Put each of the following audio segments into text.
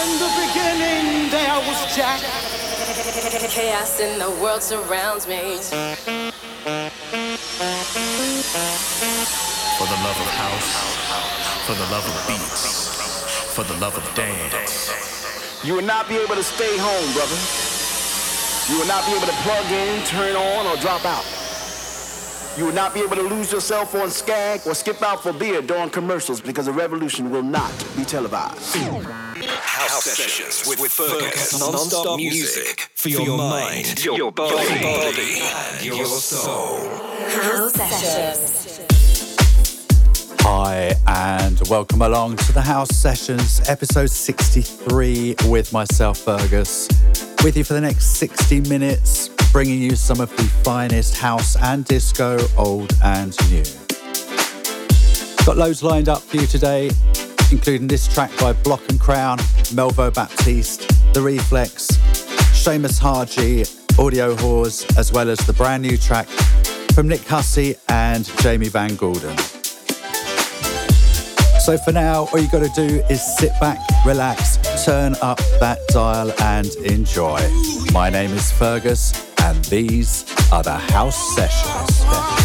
In the beginning, there was Jack. Chaos in the world surrounds me. For the love of house, for the love of beats, for the love of dance. You will not be able to stay home, brother. You will not be able to plug in, turn on, or drop out. You will not be able to lose yourself on Skag or skip out for beer during commercials because the revolution will not be televised. House sessions with, with Fergus. Non-stop music for your mind, your body, and your soul. House sessions. Hi, and welcome along to the House Sessions, episode 63, with myself, Fergus. With you for the next 60 minutes, bringing you some of the finest house and disco, old and new. Got loads lined up for you today, including this track by Block and Crown, Melvo Baptiste, The Reflex, Seamus Haji, Audio Whores, as well as the brand new track from Nick Hussey and Jamie Van Gordon. So for now, all you got to do is sit back, relax, turn up that dial and enjoy. My name is Fergus, and these are the House Sessions.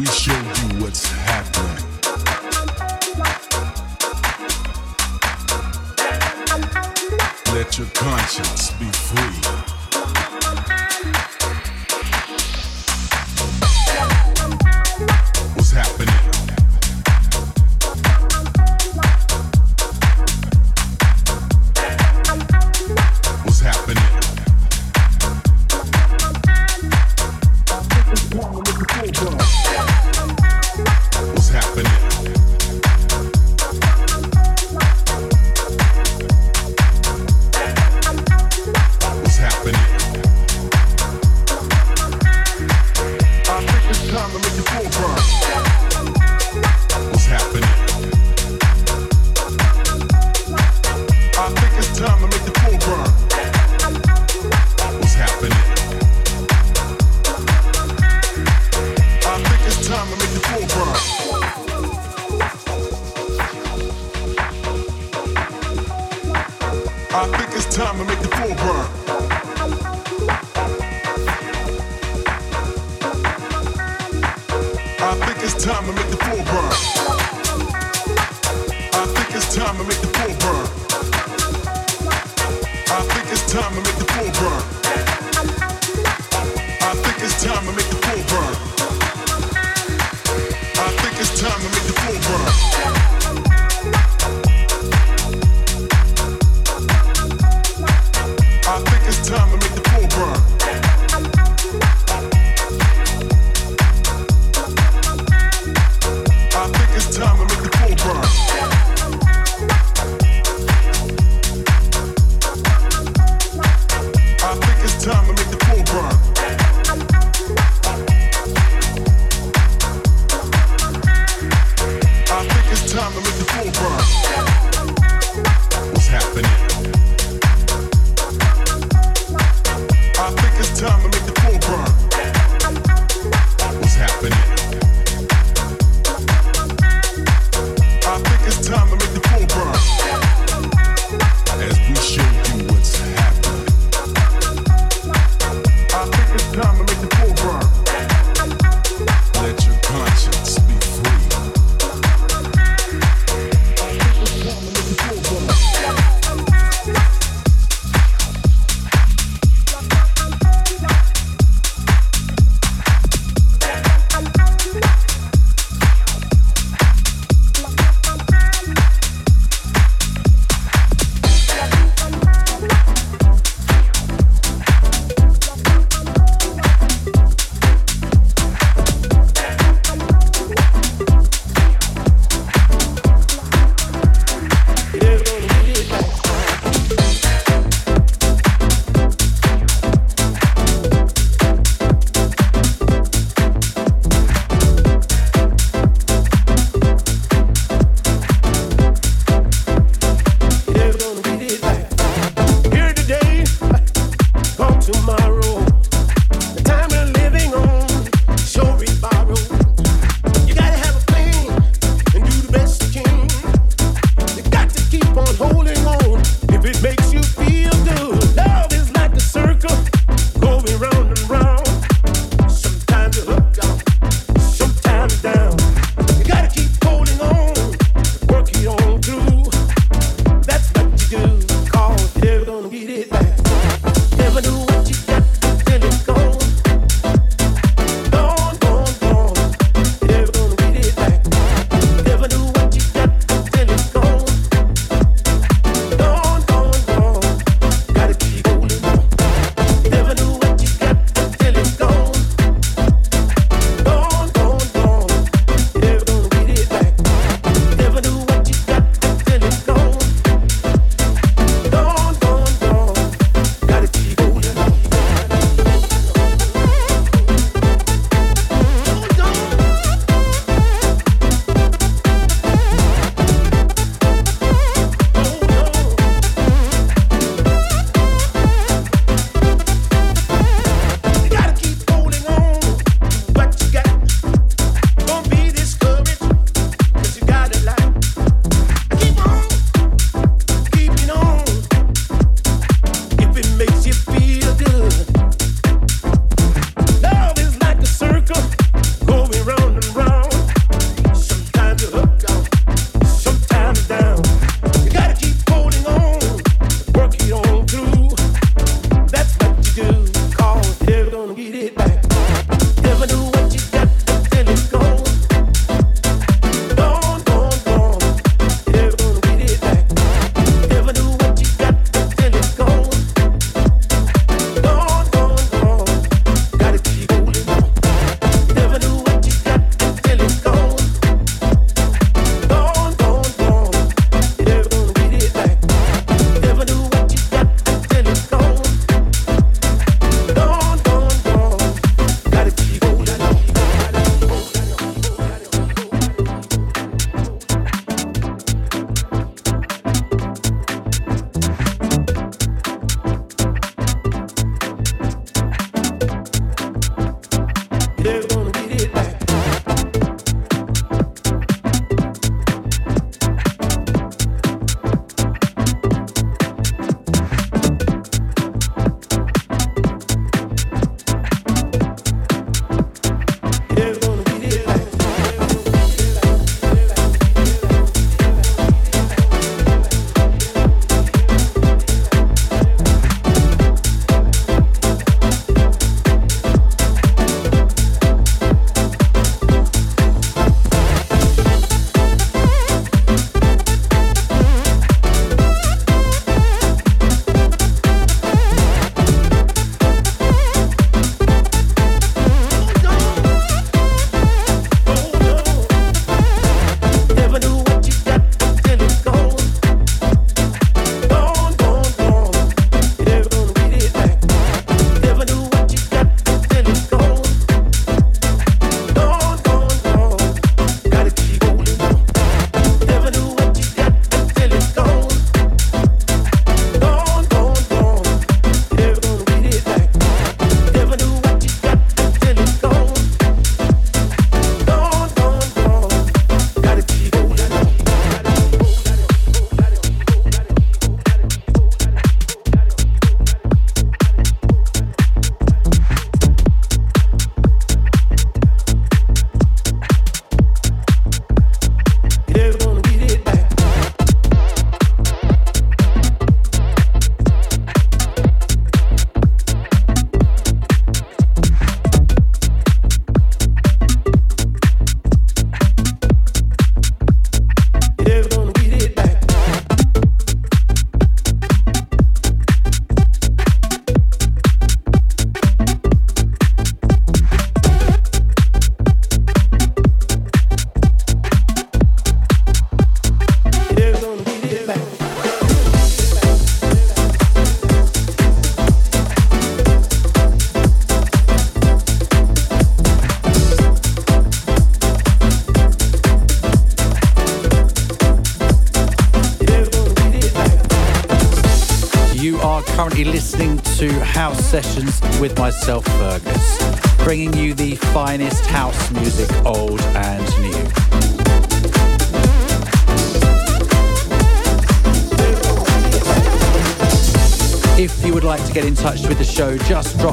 we show you what's happening. Let your conscience be free.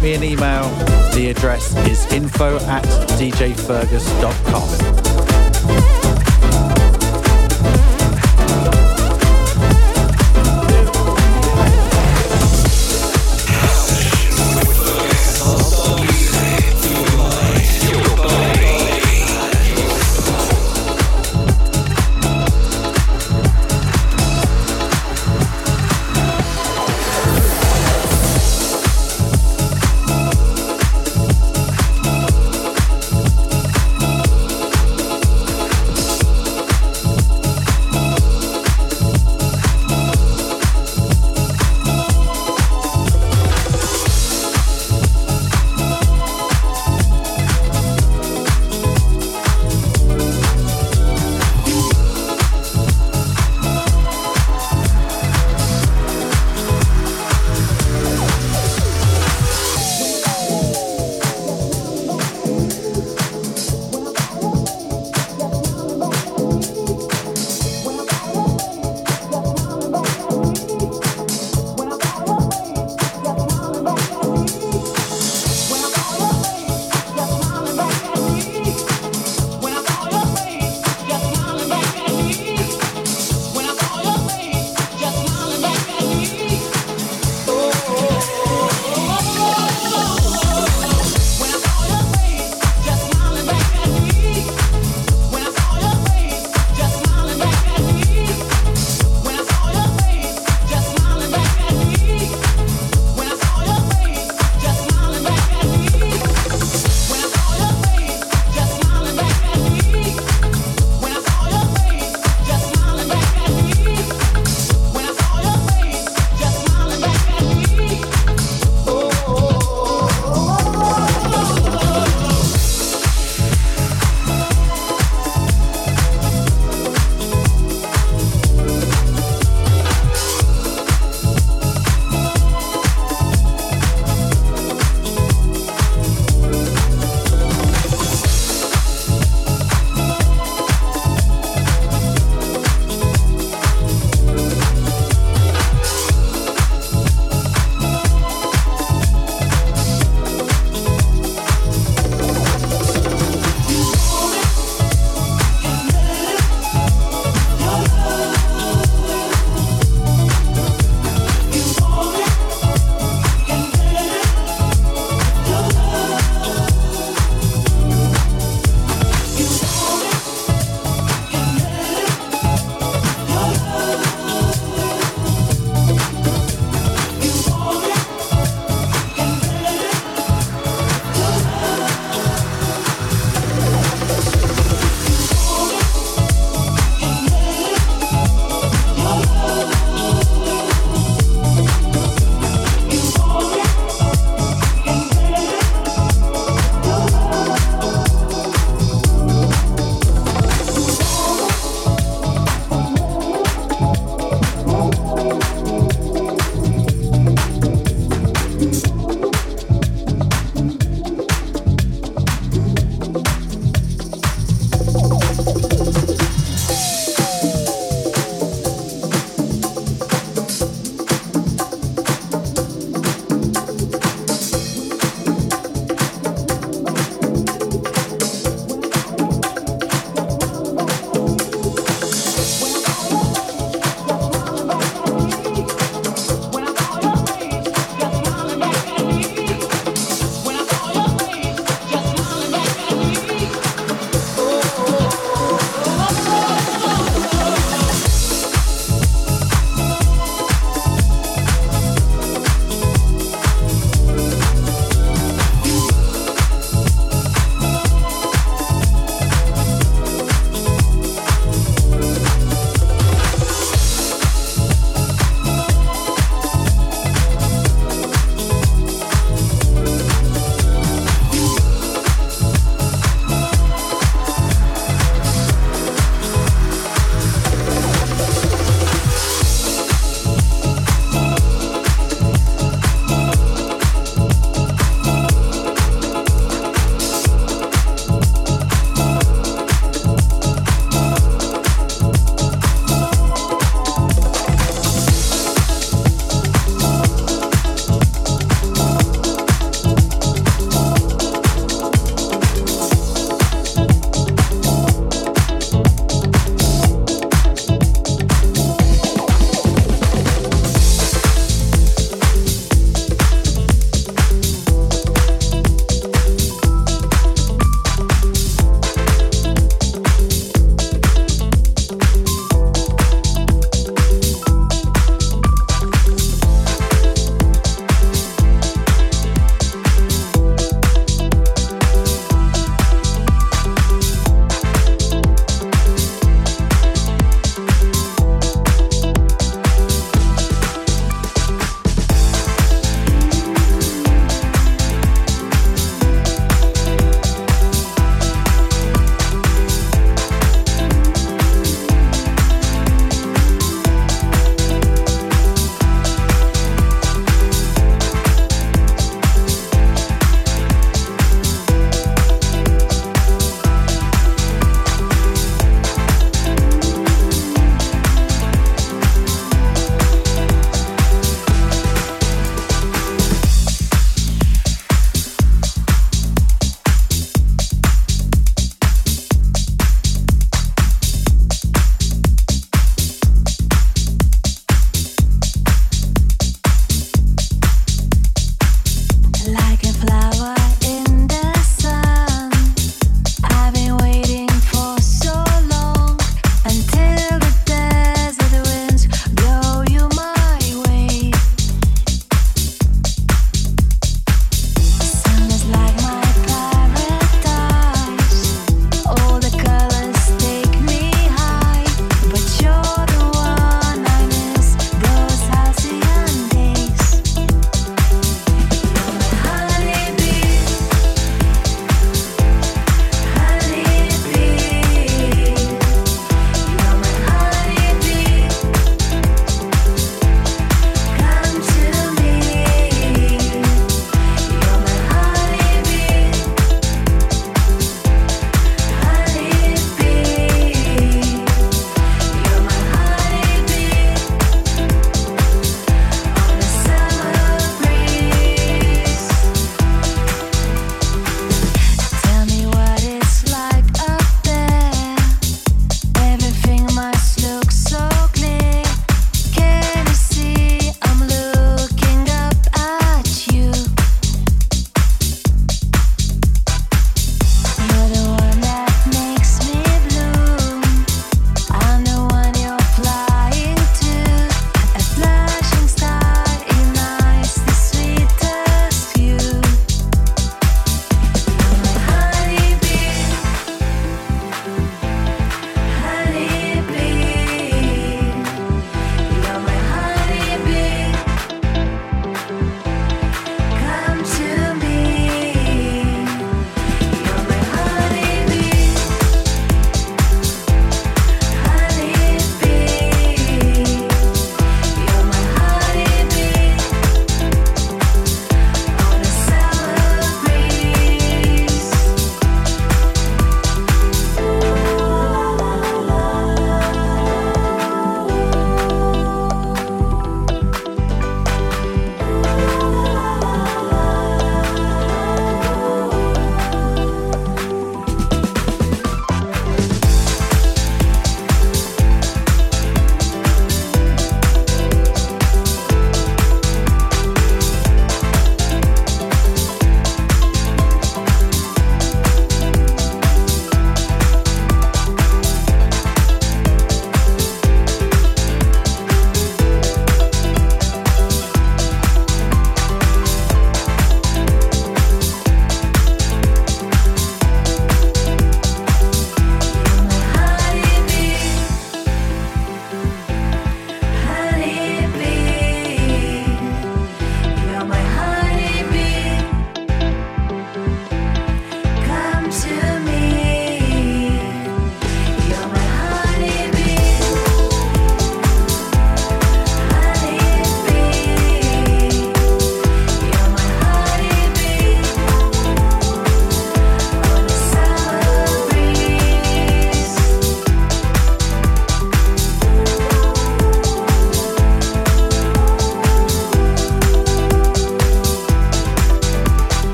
drop me an email. The address is info at djfergus.com.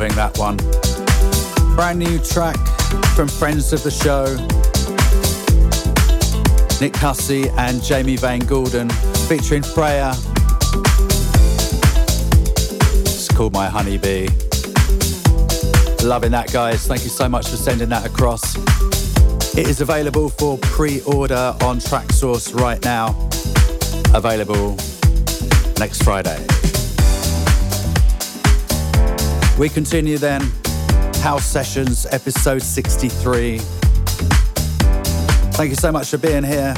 loving that one. Brand new track from friends of the show, Nick Hussey and Jamie Van Gordon, featuring Freya. It's called My Honeybee. Loving that, guys. Thank you so much for sending that across. It is available for pre order on Traxsource right now. Available next Friday. We continue then. House Sessions, episode 63. Thank you so much for being here.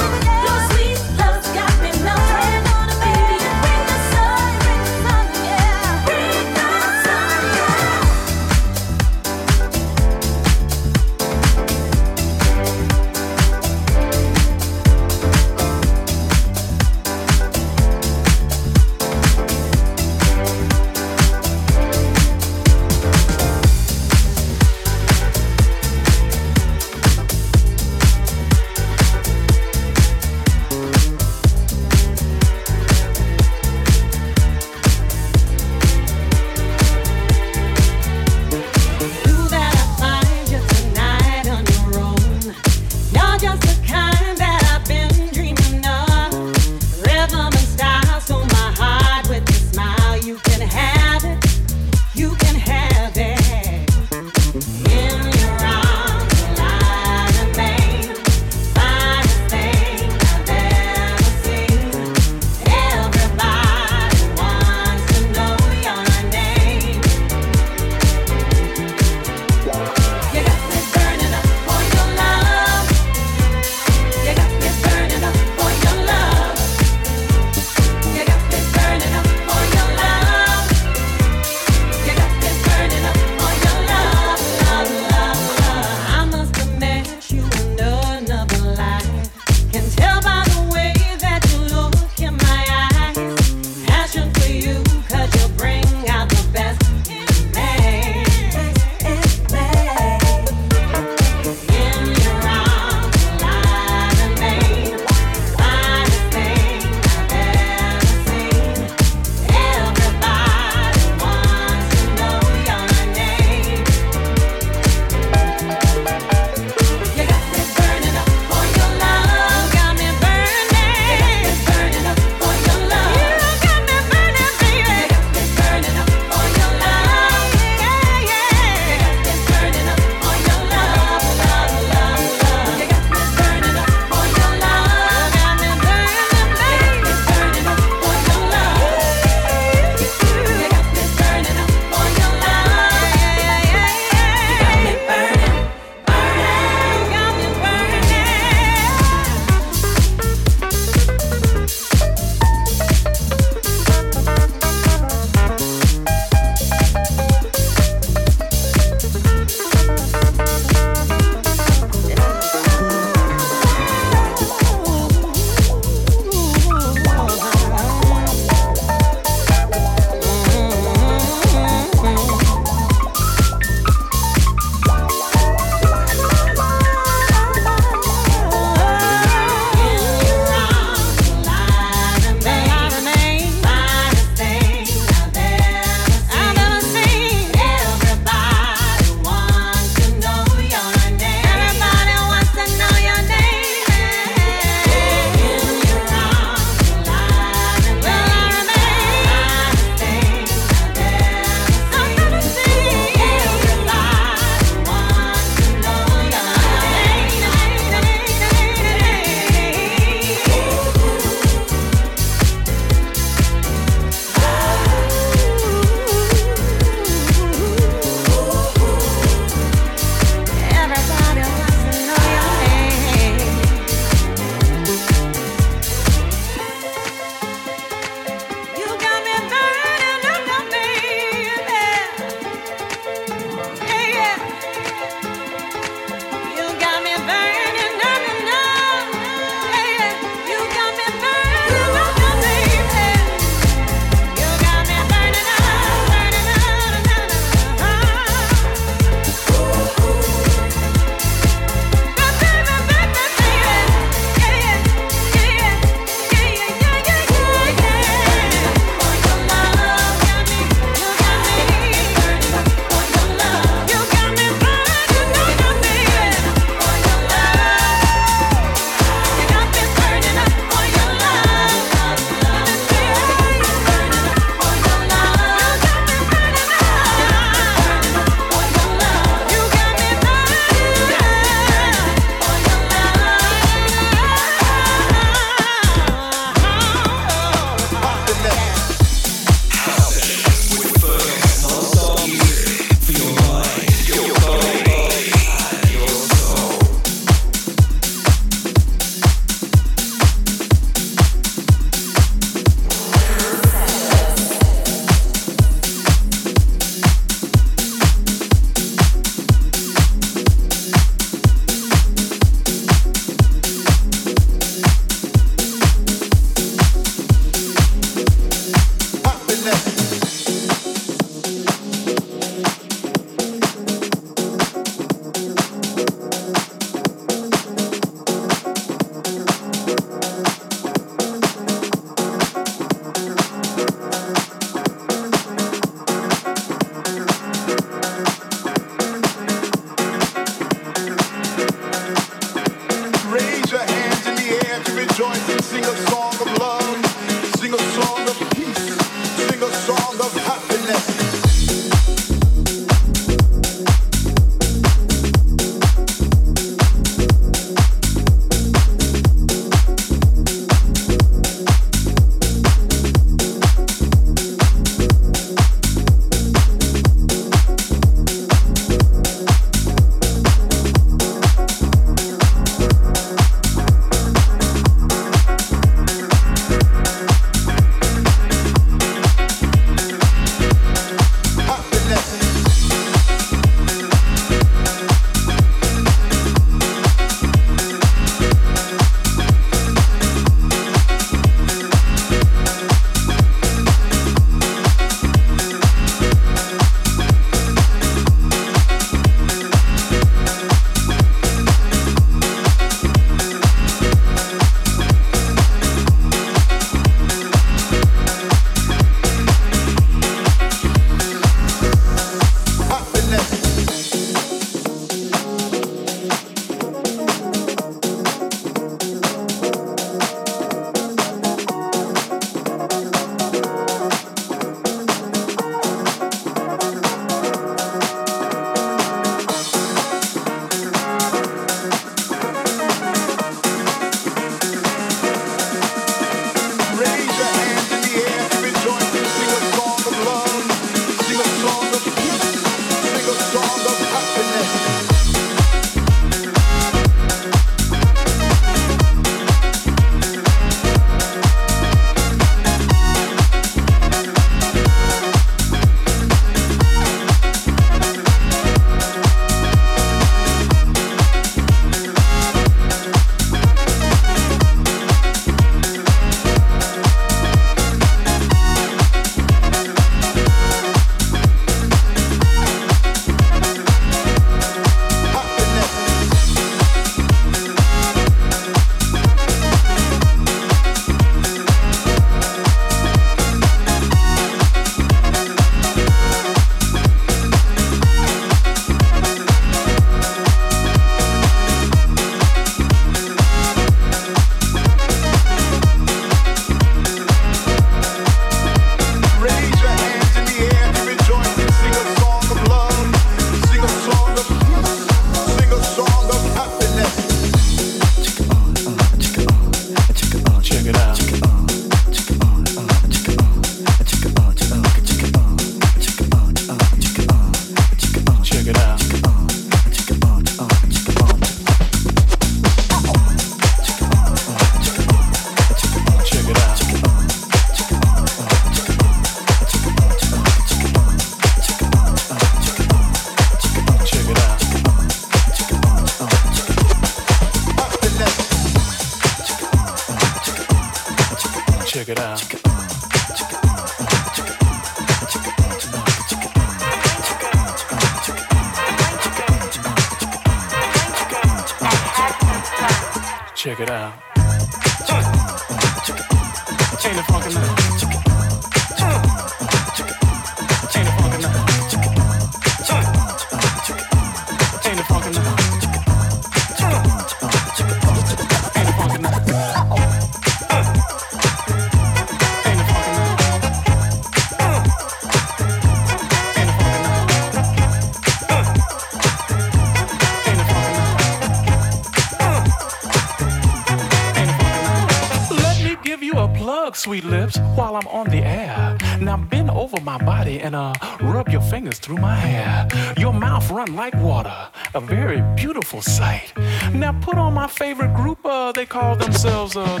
Beautiful sight. Now put on my favorite group, uh, they call themselves uh,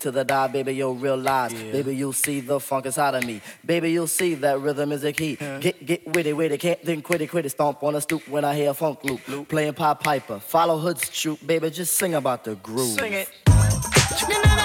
eyes. To the die, baby, you'll realize. Baby, you'll see the funk inside of me. Baby, you'll see that rhythm is a key. Get, get witty, witty, can't think quitty, quitty. Stomp on a stoop when I hear a funk loop. Playing Pop Piper, follow Hood's troop, baby, just sing about the groove. Sing it.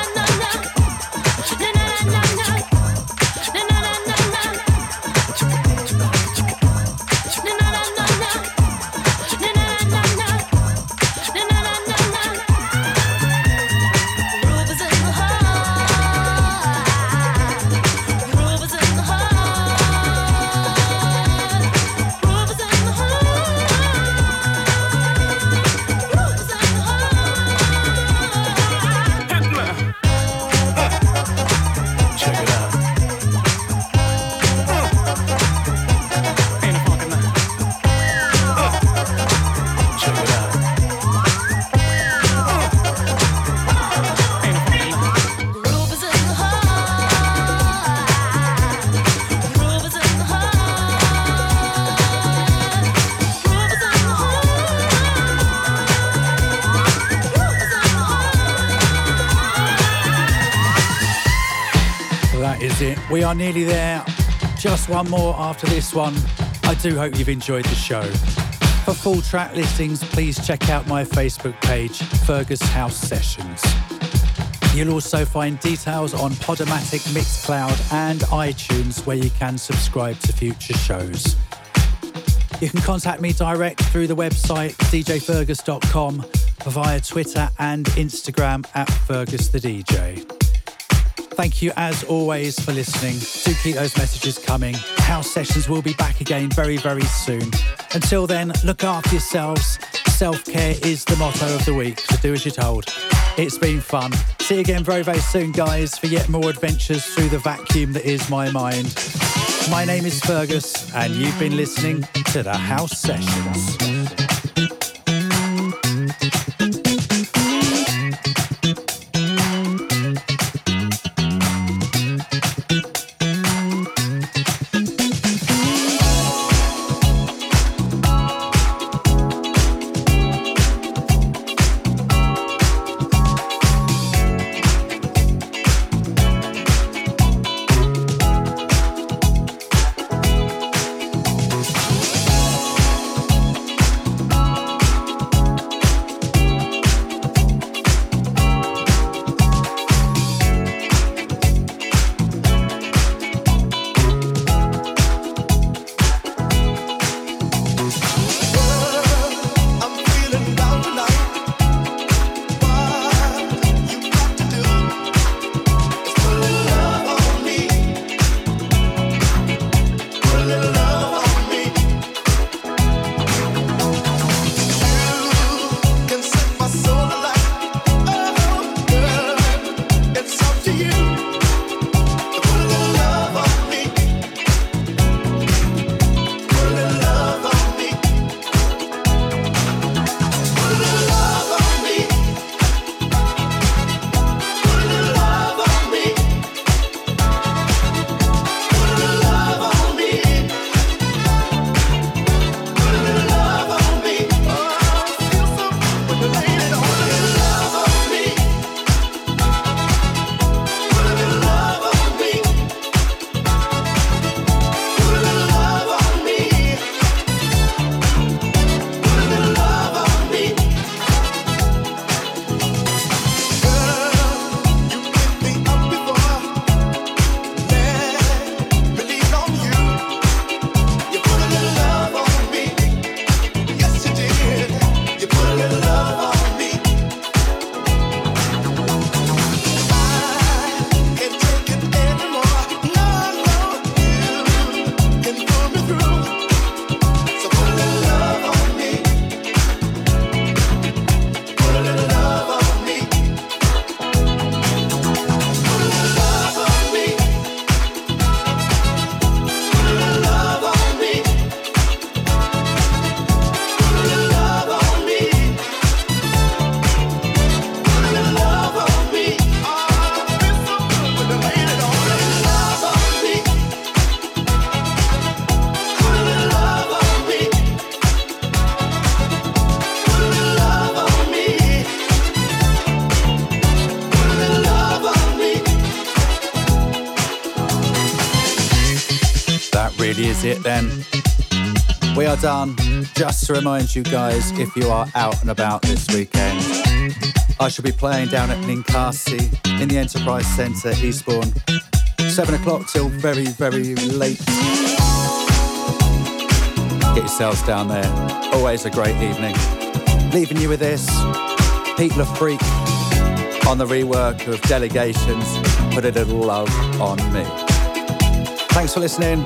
We are nearly there. Just one more after this one. I do hope you've enjoyed the show. For full track listings, please check out my Facebook page, Fergus House Sessions. You'll also find details on Podomatic, Mixcloud, and iTunes where you can subscribe to future shows. You can contact me direct through the website djfergus.com via Twitter and Instagram at Fergus the DJ. Thank you as always for listening. Do keep those messages coming. House sessions will be back again very, very soon. Until then, look after yourselves. Self care is the motto of the week, so do as you're told. It's been fun. See you again very, very soon, guys, for yet more adventures through the vacuum that is my mind. My name is Fergus, and you've been listening to the House Sessions. To remind you guys, if you are out and about this weekend, I shall be playing down at Ninkasi in the Enterprise Centre, Eastbourne. Seven o'clock till very, very late. Get yourselves down there. Always a great evening. Leaving you with this Pete Le Freq on the rework of Delegation's. Put a little love on me. Thanks for listening.